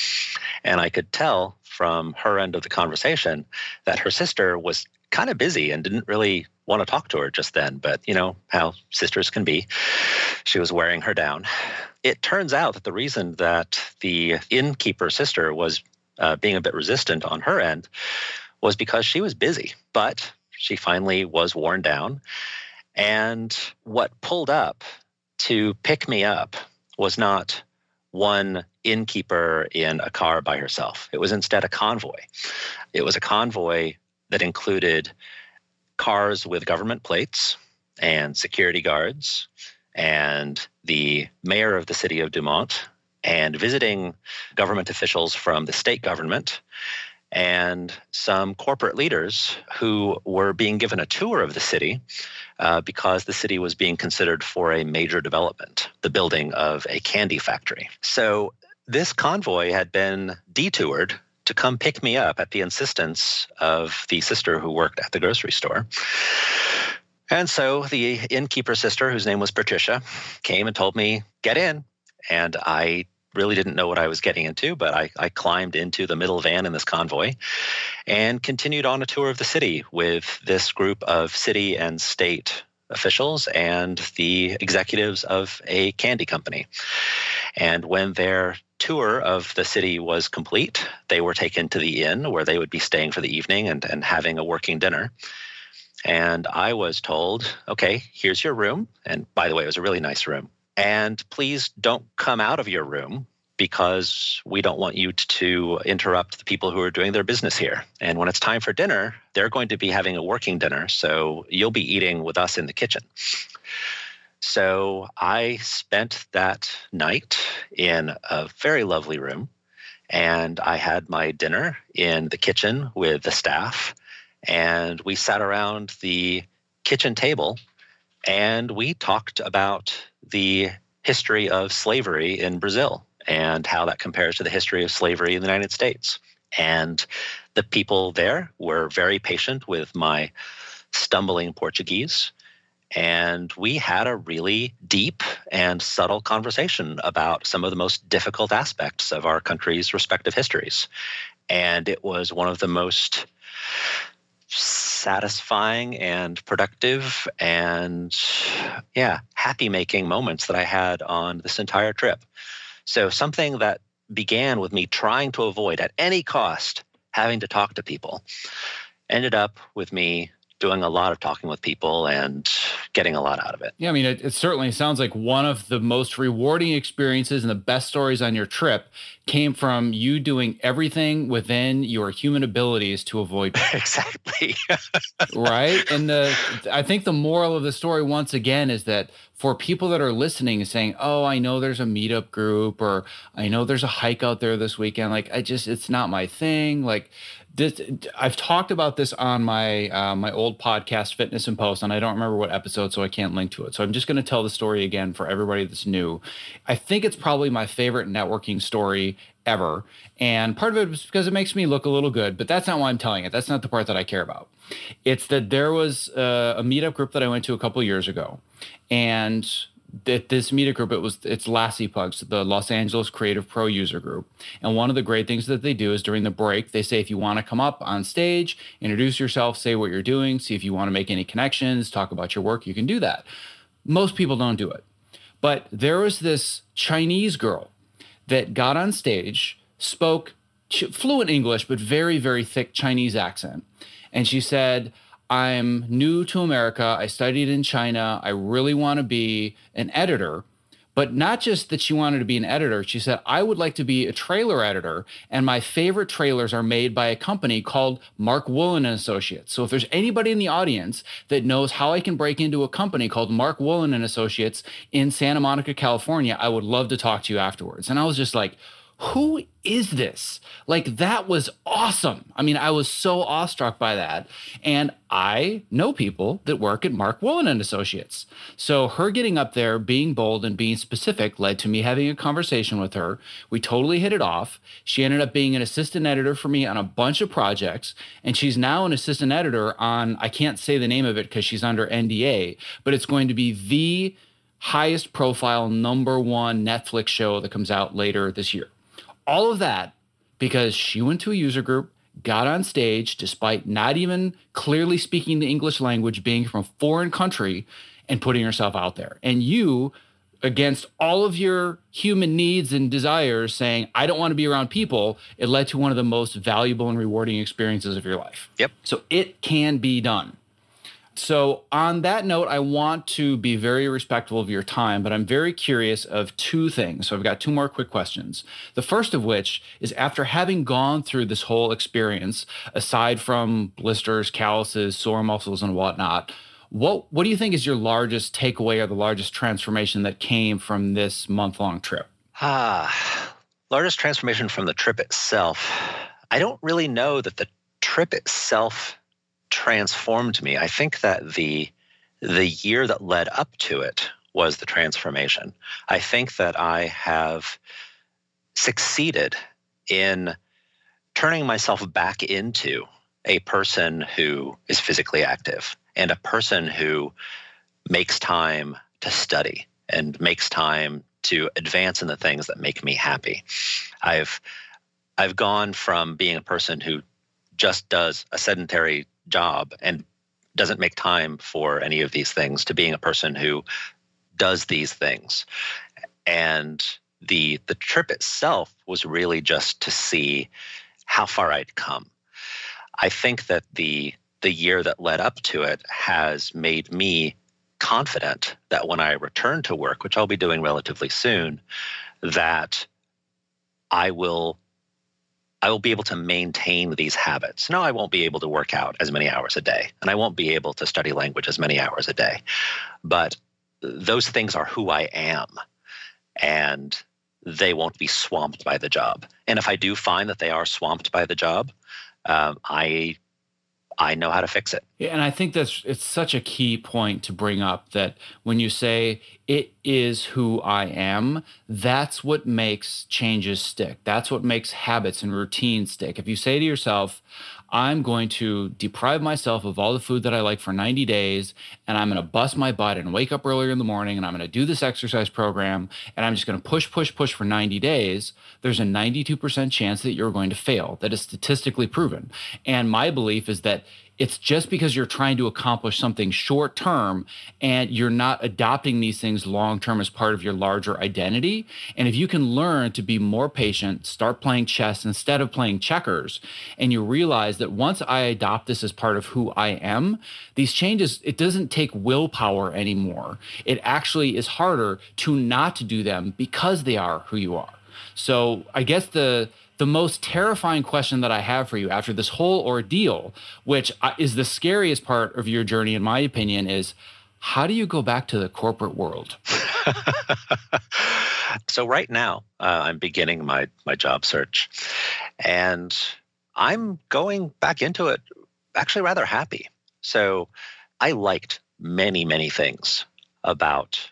And I could tell from her end of the conversation that her sister was kind of busy and didn't really want to talk to her just then, but you know how sisters can be. She was wearing her down. It turns out that the reason that the innkeeper sister was uh, being a bit resistant on her end was because she was busy, but she finally was worn down. And what pulled up to pick me up was not one innkeeper in a car by herself. It was instead a convoy. It was a convoy that included cars with government plates and security guards and the mayor of the city of Dumont and visiting government officials from the state government and some corporate leaders who were being given a tour of the city uh, because the city was being considered for a major development, the building of a candy factory. So this convoy had been detoured to come pick me up at the insistence of the sister who worked at the grocery store. And so the innkeeper sister, whose name was Patricia, came and told me, get in. And I really didn't know what I was getting into, but I, I, climbed into the middle van in this convoy and continued on a tour of the city with this group of city and state officials and the executives of a candy company. And when their tour of the city was complete, they were taken to the inn where they would be staying for the evening and, and having a working dinner. And I was told, okay, here's your room. And by the way, it was a really nice room. And please don't come out of your room because we don't want you to interrupt the people who are doing their business here. And when it's time for dinner, they're going to be having a working dinner. So you'll be eating with us in the kitchen. So I spent that night in a very lovely room and I had my dinner in the kitchen with the staff. And we sat around the kitchen table and we talked about the history of slavery in Brazil and how that compares to the history of slavery in the United States. And the people there were very patient with my stumbling Portuguese. And we had a really deep and subtle conversation about some of the most difficult aspects of our country's respective histories. And it was one of the most satisfying and productive and, yeah, happy making moments that I had on this entire trip. So, something that began with me trying to avoid at any cost having to talk to people ended up with me doing a lot of talking with people and getting a lot out of it. Yeah, I mean, it, it, certainly sounds like one of the most rewarding experiences and the best stories on your trip came from you doing everything within your human abilities to avoid. exactly. right. And the, I think the moral of the story, once again, is that for people that are listening and saying, oh, I know there's a meetup group or I know there's a hike out there this weekend, like, I just, it's not my thing. Like, this, I've talked about this on my uh, my old podcast, Fitness in Post, and I don't remember what episode, so I can't link to it. So I'm just going to tell the story again for everybody that's new. I think it's probably my favorite networking story ever, and part of it was because it makes me look a little good. But that's not why I'm telling it. That's not the part that I care about. It's that there was a, a meetup group that I went to a couple years ago, and that this media group it was it's Lassie Pugs, the Los Angeles Creative Pro user group. And one of the great things that they do is during the break, they say if you want to come up on stage, introduce yourself, say what you're doing, see if you want to make any connections, talk about your work, you can do that. Most people don't do it. But there was this Chinese girl that got on stage, spoke fluent English, but very, very thick Chinese accent. And she said, I'm new to America. I studied in China. I really want to be an editor. But not just that she wanted to be an editor. She said, I would like to be a trailer editor. And my favorite trailers are made by a company called Mark Woollen and Associates. So if there's anybody in the audience that knows how I can break into a company called Mark Woollen and Associates in Santa Monica, California, I would love to talk to you afterwards. And I was just like, who is this? Like, that was awesome. I mean, I was so awestruck by that. And I know people that work at Mark Woollen and Associates. So her getting up there, being bold and being specific led to me having a conversation with her. We totally hit it off. She ended up being an assistant editor for me on a bunch of projects. And she's now an assistant editor on, I can't say the name of it because she's under NDA, but it's going to be the highest profile number one Netflix show that comes out later this year all of that because she went to a user group, got on stage despite not even clearly speaking the English language, being from a foreign country, and putting herself out there. And you, against all of your human needs and desires, saying, I don't want to be around people, it led to one of the most valuable and rewarding experiences of your life. Yep. So it can be done. So, on that note, I want to be very respectful of your time, but I'm very curious of two things. So, I've got two more quick questions. The first of which is after having gone through this whole experience, aside from blisters, calluses, sore muscles, and whatnot, what, what do you think is your largest takeaway or the largest transformation that came from this month long trip? Ah, largest transformation from the trip itself. I don't really know that the trip itself transformed me. I think that the the year that led up to it was the transformation. I think that I have succeeded in turning myself back into a person who is physically active and a person who makes time to study and makes time to advance in the things that make me happy. I've I've gone from being a person who just does a sedentary job and doesn't make time for any of these things to being a person who does these things and the the trip itself was really just to see how far I'd come. I think that the the year that led up to it has made me confident that when I return to work, which I'll be doing relatively soon, that I will I will be able to maintain these habits. No, I won't be able to work out as many hours a day, and I won't be able to study language as many hours a day. But those things are who I am. And they won't be swamped by the job. And if I do find that they are swamped by the job, um, I I know how to fix it. Yeah, and I think that's it's such a key point to bring up that when you say it is who I am, that's what makes changes stick. That's what makes habits and routines stick. If you say to yourself, I'm going to deprive myself of all the food that I like for 90 days, and I'm going to bust my butt and wake up earlier in the morning, and I'm going to do this exercise program, and I'm just going to push, push, push for 90 days, there's a 92% chance that you're going to fail. That is statistically proven. And my belief is that it's just because you're trying to accomplish something short term and you're not adopting these things long term as part of your larger identity. And if you can learn to be more patient, start playing chess instead of playing checkers, and you realize that once I adopt this as part of who I am, these changes, it doesn't take willpower anymore. It actually is harder to not do them because they are who you are. So I guess the the most terrifying question that I have for you after this whole ordeal, which is the scariest part of your journey, in my opinion, is how do you go back to the corporate world? so right now, uh, I'm beginning my my job search, and I'm going back into it actually rather happy. So I liked many many things about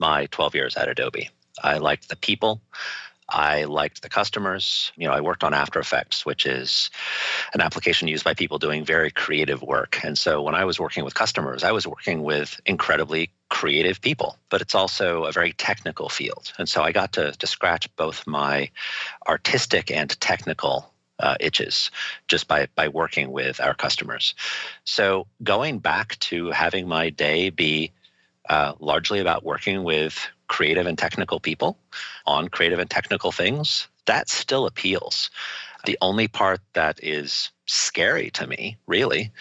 my 12 years at Adobe. I liked the people. I liked the customers. You know, I worked on After Effects, which is an application used by people doing very creative work. And so when I was working with customers, I was working with incredibly creative people, but it's also a very technical field. And so I got to, to scratch both my artistic and technical uh, itches just by by working with our customers. So going back to having my day be uh, largely about working with creative and technical people on creative and technical things, that still appeals. The only part that is scary to me, really,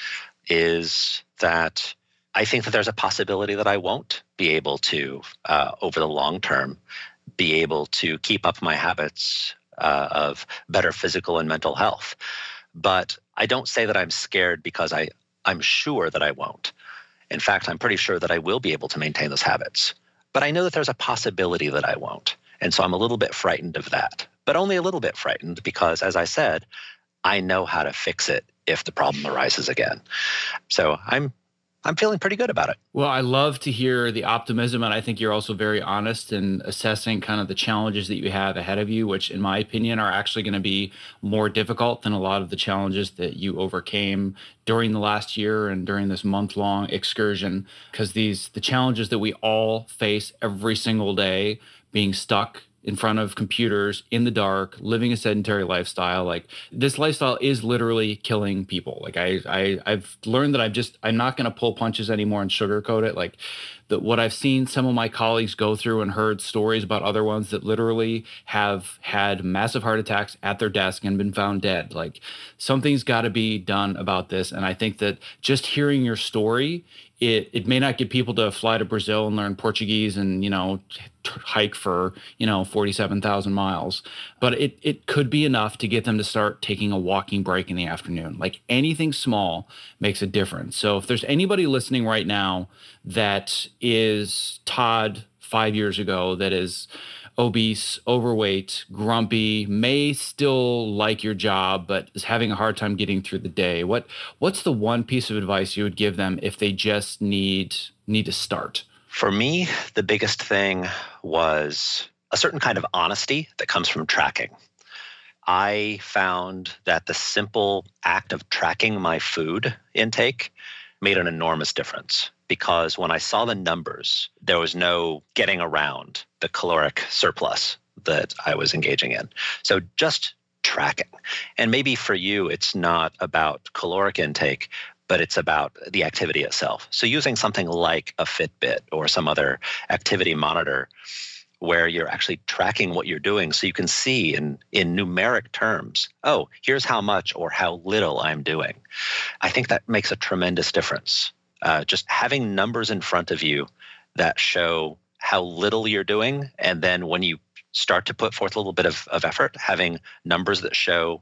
is that I think that there's a possibility that I won't be able to, uh, over the long term, be able to keep up my habits uh, of better physical and mental health. But I don't say that I'm scared because I, I'm sure that I won't. In fact, I'm pretty sure that I will be able to maintain those habits. But I know that there's a possibility that I won't. And so I'm a little bit frightened of that, but only a little bit frightened because, as I said, I know how to fix it if the problem arises again. So I'm I'm feeling pretty good about it. Well, I love to hear the optimism. And I think you're also very honest in assessing kind of the challenges that you have ahead of you, which, in my opinion, are actually going to be more difficult than a lot of the challenges that you overcame during the last year and during this month long excursion. Because these, the challenges that we all face every single day, being stuck in front of computers in the dark, living a sedentary lifestyle. Like this lifestyle is literally killing people. Like I, I I've learned that I'm just I'm not going to pull punches anymore and sugarcoat it. Like that what I've seen some of my colleagues go through and heard stories about other ones that literally have had massive heart attacks at their desk and been found dead. Like something's got to be done about this. And I think that just hearing your story it it may not get people to fly to Brazil and learn Portuguese and you know hike for you know 47,000 miles but it it could be enough to get them to start taking a walking break in the afternoon like anything small makes a difference so if there's anybody listening right now that is Todd 5 years ago that is obese, overweight, grumpy, may still like your job but is having a hard time getting through the day. What what's the one piece of advice you would give them if they just need need to start? For me, the biggest thing was a certain kind of honesty that comes from tracking. I found that the simple act of tracking my food intake made an enormous difference because when I saw the numbers, there was no getting around the caloric surplus that I was engaging in. So just tracking. And maybe for you, it's not about caloric intake, but it's about the activity itself. So using something like a Fitbit or some other activity monitor where you're actually tracking what you're doing so you can see in, in numeric terms, oh, here's how much or how little I'm doing. I think that makes a tremendous difference. Uh, just having numbers in front of you that show how little you're doing. And then when you start to put forth a little bit of, of effort, having numbers that show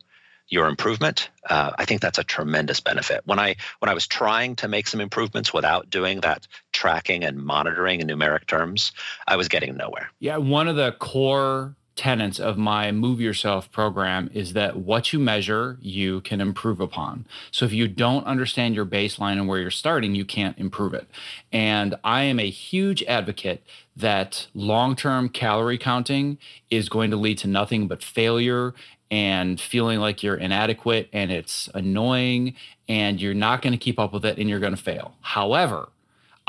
your improvement, uh, I think that's a tremendous benefit. When I when I was trying to make some improvements without doing that tracking and monitoring in numeric terms, I was getting nowhere. Yeah, one of the core tenets of my Move Yourself program is that what you measure, you can improve upon. So if you don't understand your baseline and where you're starting, you can't improve it. And I am a huge advocate that long term calorie counting is going to lead to nothing but failure and feeling like you're inadequate and it's annoying and you're not going to keep up with it and you're going to fail. However,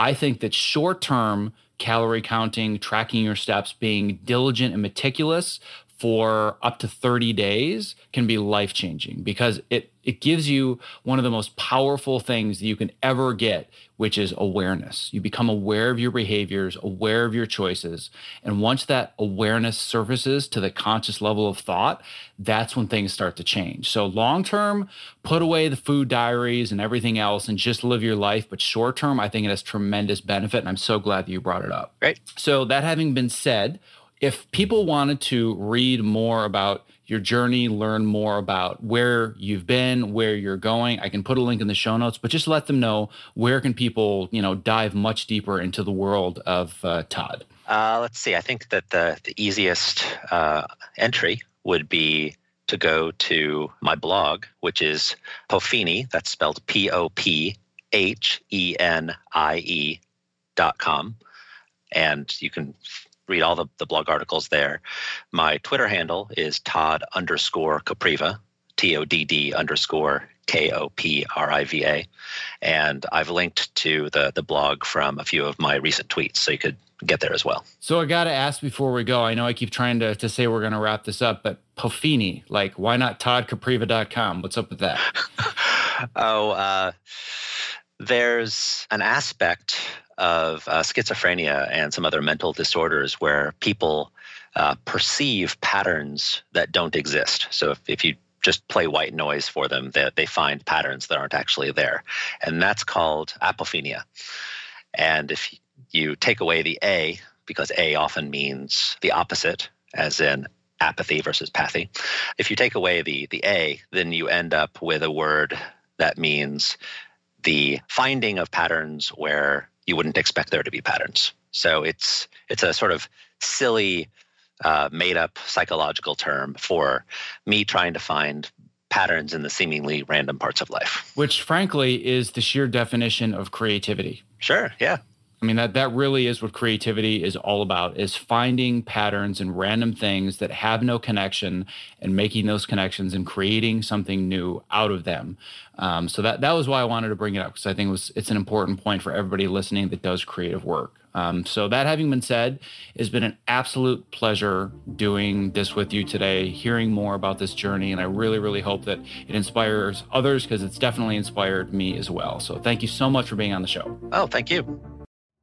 I think that short term calorie counting, tracking your steps, being diligent and meticulous for up to 30 days can be life changing because it it gives you one of the most powerful things that you can ever get which is awareness. You become aware of your behaviors aware of your choices and once that awareness surfaces to the conscious level of thought that's when things start to change. So long term put away the food diaries and everything else and just live your life but short term i think it has tremendous benefit and i'm so glad that you brought it up. Right. so that having been said if people wanted to read more about your journey, learn more about where you've been, where you're going, I can put a link in the show notes, but just let them know where can people, you know, dive much deeper into the world of uh, Todd. Uh, let's see. I think that the the easiest uh, entry would be to go to my blog, which is Pophenie. That's spelled P O P H E N I E dot com, and you can read all the, the blog articles there. My Twitter handle is Todd underscore Kopriva, T O D D underscore K O P R I V A. And I've linked to the, the blog from a few of my recent tweets, so you could get there as well. So I got to ask before we go. I know I keep trying to, to say we're going to wrap this up, but Pophenie, like, why not toddkopriva.com? What's up with that? oh, uh, there's an aspect of uh, schizophrenia and some other mental disorders where people uh, perceive patterns that don't exist. So if, if you just play white noise for them, they, they find patterns that aren't actually there. And that's called apophenia. And if you take away the A, because A often means the opposite, as in apathy versus pathy. If you take away the, the A, then you end up with a word that means the finding of patterns where you wouldn't expect there to be patterns. So it's it's a sort of silly, uh, made up psychological term for me trying to find patterns in the seemingly random parts of life. Which, frankly, is the sheer definition of creativity. Sure. Yeah. I mean that that really is what creativity is all about is finding patterns and random things that have no connection and making those connections and creating something new out of them. Um, so that that was why I wanted to bring it up because I think it was it's an important point for everybody listening that does creative work. Um, so that having been said, it's been an absolute pleasure doing this with you today, hearing more about this journey, and I really really hope that it inspires others because it's definitely inspired me as well. So thank you so much for being on the show. Oh, thank you.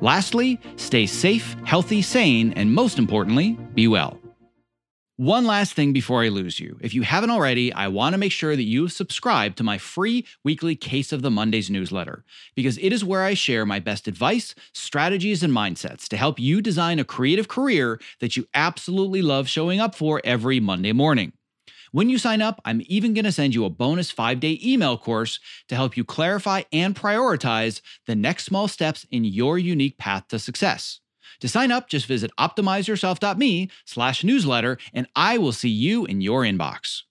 Lastly, stay safe, healthy, sane, and most importantly, be well. One last thing before I lose you. If you haven't already, I want to make sure that you've subscribed to my free weekly Case of the Mondays newsletter because it is where I share my best advice, strategies, and mindsets to help you design a creative career that you absolutely love showing up for every Monday morning. When you sign up, I'm even going to send you a bonus five day email course to help you clarify and prioritize the next small steps in your unique path to success. To sign up, just visit optimizeyourself.me slash newsletter, and I will see you in your inbox.